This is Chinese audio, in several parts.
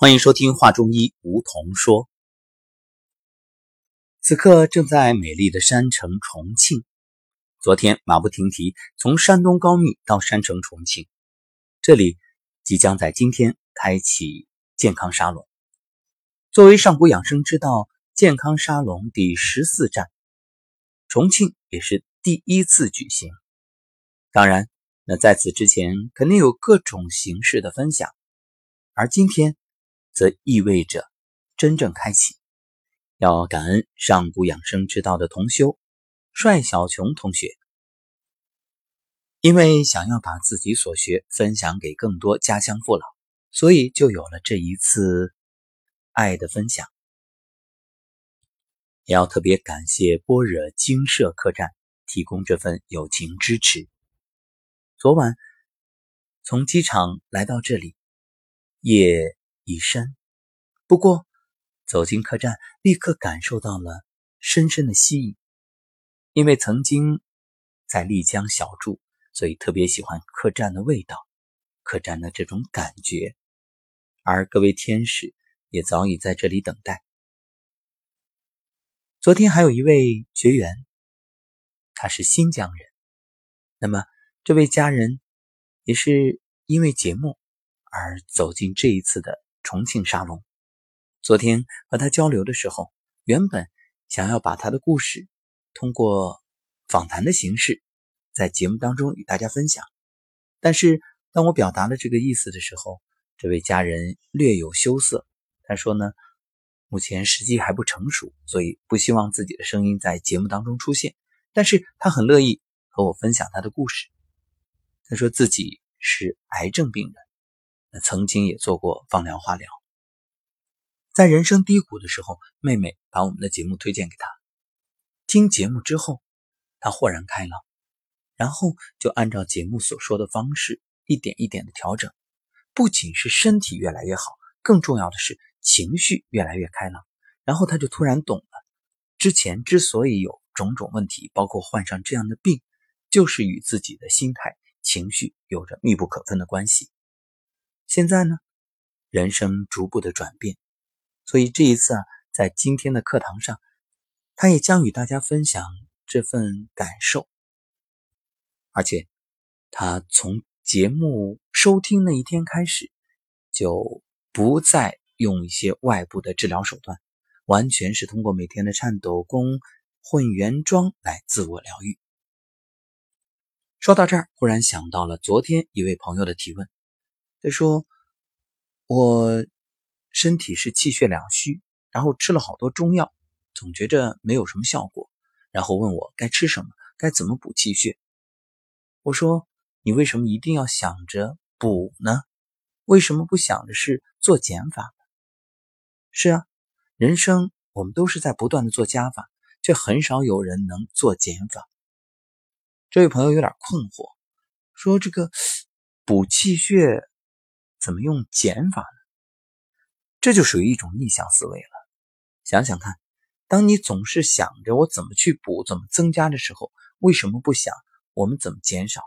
欢迎收听《画中医》，梧桐说。此刻正在美丽的山城重庆。昨天马不停蹄从山东高密到山城重庆，这里即将在今天开启健康沙龙。作为上古养生之道健康沙龙第十四站，重庆也是第一次举行。当然，那在此之前肯定有各种形式的分享，而今天。则意味着真正开启。要感恩上古养生之道的同修帅小琼同学，因为想要把自己所学分享给更多家乡父老，所以就有了这一次爱的分享。也要特别感谢般若精舍客栈提供这份友情支持。昨晚从机场来到这里，夜。一身，不过走进客栈，立刻感受到了深深的吸引。因为曾经在丽江小住，所以特别喜欢客栈的味道，客栈的这种感觉。而各位天使也早已在这里等待。昨天还有一位学员，他是新疆人，那么这位家人也是因为节目而走进这一次的。重庆沙龙，昨天和他交流的时候，原本想要把他的故事通过访谈的形式在节目当中与大家分享，但是当我表达了这个意思的时候，这位家人略有羞涩。他说呢，目前时机还不成熟，所以不希望自己的声音在节目当中出现，但是他很乐意和我分享他的故事。他说自己是癌症病人。那曾经也做过放疗、化疗，在人生低谷的时候，妹妹把我们的节目推荐给他。听节目之后，他豁然开朗，然后就按照节目所说的方式，一点一点的调整。不仅是身体越来越好，更重要的是情绪越来越开朗。然后他就突然懂了，之前之所以有种种问题，包括患上这样的病，就是与自己的心态、情绪有着密不可分的关系。现在呢，人生逐步的转变，所以这一次啊，在今天的课堂上，他也将与大家分享这份感受。而且，他从节目收听那一天开始，就不再用一些外部的治疗手段，完全是通过每天的颤抖功、混元桩来自我疗愈。说到这儿，忽然想到了昨天一位朋友的提问。他说：“我身体是气血两虚，然后吃了好多中药，总觉着没有什么效果。然后问我该吃什么，该怎么补气血。我说：你为什么一定要想着补呢？为什么不想着是做减法？是啊，人生我们都是在不断的做加法，却很少有人能做减法。这位朋友有点困惑，说这个补气血。”怎么用减法呢？这就属于一种逆向思维了。想想看，当你总是想着我怎么去补、怎么增加的时候，为什么不想我们怎么减少？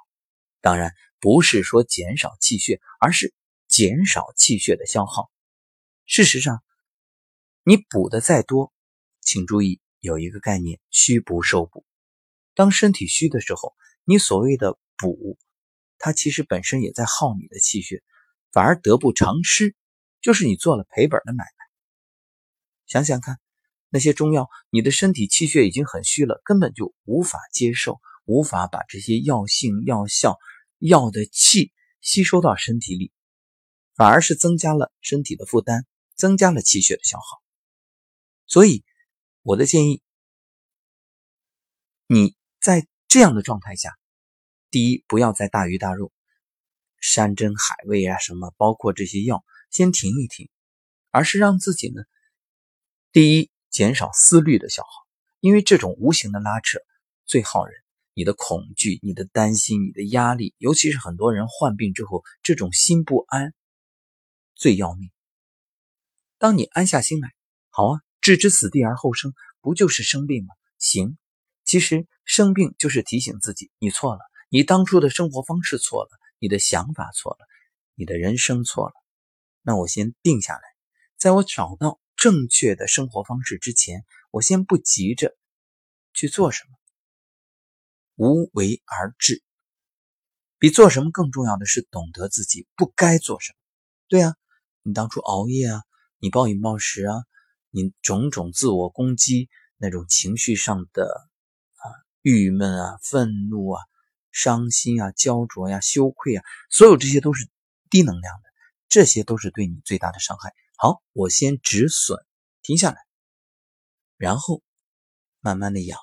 当然不是说减少气血，而是减少气血的消耗。事实上，你补的再多，请注意有一个概念：虚不受补。当身体虚的时候，你所谓的补，它其实本身也在耗你的气血。反而得不偿失，就是你做了赔本的买卖。想想看，那些中药，你的身体气血已经很虚了，根本就无法接受，无法把这些药性、药效、药的气吸收到身体里，反而是增加了身体的负担，增加了气血的消耗。所以，我的建议，你在这样的状态下，第一，不要再大鱼大肉。山珍海味啊，什么包括这些药，先停一停，而是让自己呢，第一减少思虑的消耗，因为这种无形的拉扯最耗人。你的恐惧、你的担心、你的压力，尤其是很多人患病之后，这种心不安最要命。当你安下心来，好啊，置之死地而后生，不就是生病吗？行，其实生病就是提醒自己，你错了，你当初的生活方式错了。你的想法错了，你的人生错了，那我先定下来，在我找到正确的生活方式之前，我先不急着去做什么，无为而治。比做什么更重要的是懂得自己不该做什么。对啊，你当初熬夜啊，你暴饮暴食啊，你种种自我攻击，那种情绪上的啊郁闷啊、愤怒啊、伤心啊、焦灼呀、羞愧啊，所有这些都是低能量的，这些都是对你最大的伤害。好，我先止损，停下来，然后慢慢的养，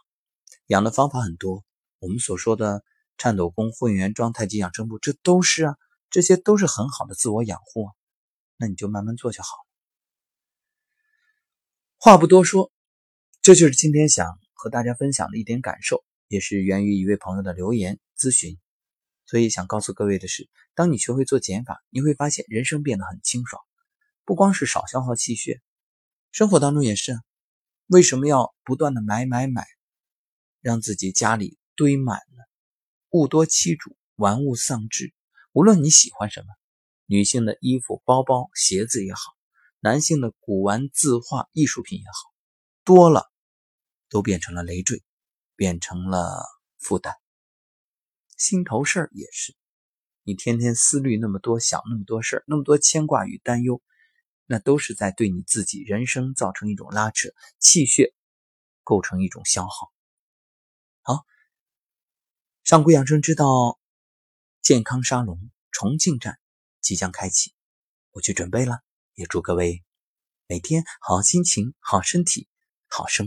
养的方法很多，我们所说的。颤抖功、混元桩、太极养生步，这都是啊，这些都是很好的自我养护啊。那你就慢慢做就好了。话不多说，这就是今天想和大家分享的一点感受，也是源于一位朋友的留言咨询。所以想告诉各位的是，当你学会做减法，你会发现人生变得很清爽，不光是少消耗气血，生活当中也是。为什么要不断的买买买，让自己家里堆满呢？物多欺主，玩物丧志。无论你喜欢什么，女性的衣服、包包、鞋子也好，男性的古玩、字画、艺术品也好，多了都变成了累赘，变成了负担。心头事儿也是，你天天思虑那么多，想那么多事儿，那么多牵挂与担忧，那都是在对你自己人生造成一种拉扯，气血构成一种消耗。好。上古养生之道健康沙龙重庆站即将开启，我去准备了。也祝各位每天好心情、好身体、好生活。